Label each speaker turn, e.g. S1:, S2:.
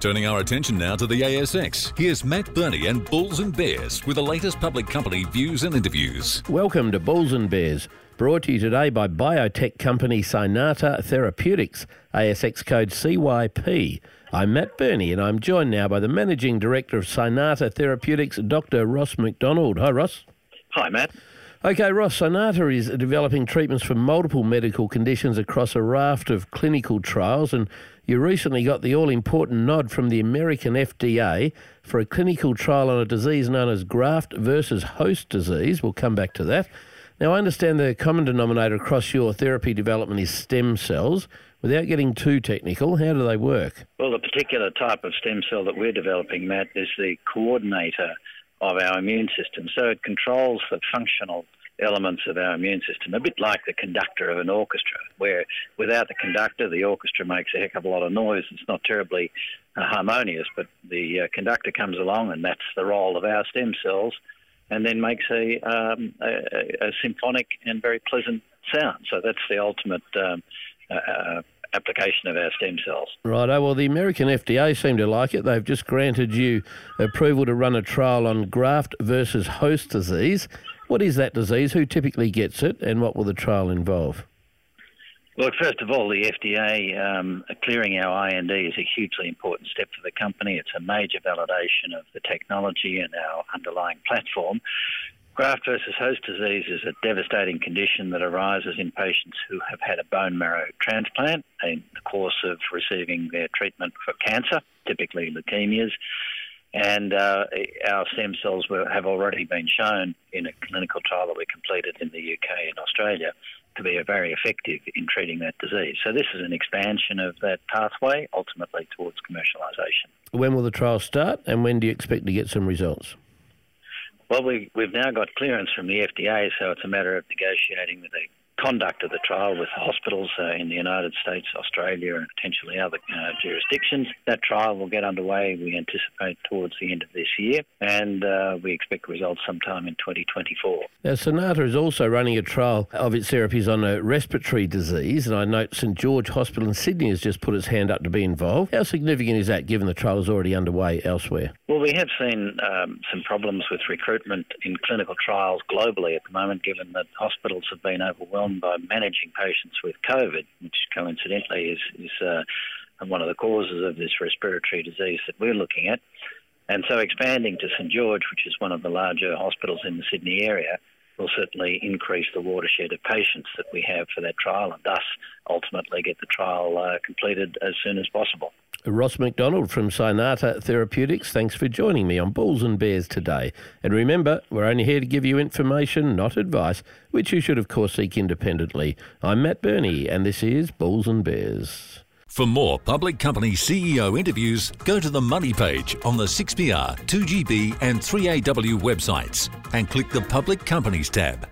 S1: Turning our attention now to the ASX, here's Matt Birney and Bulls and Bears with the latest public company views and interviews.
S2: Welcome to Bulls and Bears, brought to you today by biotech company Cynata Therapeutics, ASX code CYP. I'm Matt Birney and I'm joined now by the Managing Director of Cynata Therapeutics, Dr. Ross McDonald. Hi, Ross.
S3: Hi, Matt.
S2: Okay, Ross, Cynata is developing treatments for multiple medical conditions across a raft of clinical trials, and you recently got the all important nod from the American FDA for a clinical trial on a disease known as graft versus host disease. We'll come back to that. Now, I understand the common denominator across your therapy development is stem cells. Without getting too technical, how do they work?
S3: Well, the particular type of stem cell that we're developing, Matt, is the coordinator of our immune system. So it controls the functional elements of our immune system, a bit like the conductor of an orchestra, where without the conductor, the orchestra makes a heck of a lot of noise. It's not terribly uh, harmonious, but the uh, conductor comes along, and that's the role of our stem cells, and then makes a, um, a, a symphonic and very pleasant sound. So that's the ultimate um, uh, uh application of our stem cells.
S2: Righto. Well, the American FDA seem to like it. They've just granted you approval to run a trial on graft versus host disease. What is that disease? Who typically gets it? And what will the trial involve?
S3: Well, first of all, the FDA um, clearing our IND is a hugely important step for the company. It's a major validation of the technology and our underlying platform. Graft versus host disease is a devastating condition that arises in patients who have had a bone marrow transplant in the course of receiving their treatment for cancer, typically leukemias. And uh, our stem cells were, have already been shown in a clinical trial that we completed in the UK and Australia to be very effective in treating that disease. So this is an expansion of that pathway, ultimately towards commercialisation.
S2: When will the trial start, and when do you expect to get some results?
S3: Well, we, we've now got clearance from the FDA, so it's a matter of negotiating with the conduct of the trial with hospitals uh, in the United States, Australia, and potentially other uh, jurisdictions. That trial will get underway, we anticipate, towards the end of this year, and uh, we expect results sometime in 2024.
S2: Now, Cynata is also running a trial of its therapies on a respiratory disease, and I note St George Hospital in Sydney has just put its hand up to be involved. How significant is that given the trial is already underway elsewhere?
S3: Well, we have seen um, some problems with recruitment in clinical trials globally at the moment, given that hospitals have been overwhelmed on by managing patients with COVID, which coincidentally is, is uh, one of the causes of this respiratory disease that we're looking at. And so expanding to St George, which is one of the larger hospitals in the Sydney area, will certainly increase the watershed of patients that we have for that trial and thus ultimately get the trial uh, completed as soon as possible.
S2: Ross McDonald from Cynata Therapeutics, thanks for joining me on Bulls and Bears today. And remember, we're only here to give you information, not advice, which you should, of course, seek independently. I'm Matt Birney, and this is Bulls and Bears.
S1: For more public company CEO interviews, go to the Money page on the 6PR, 2GB, and 3AW websites and click the Public Companies tab.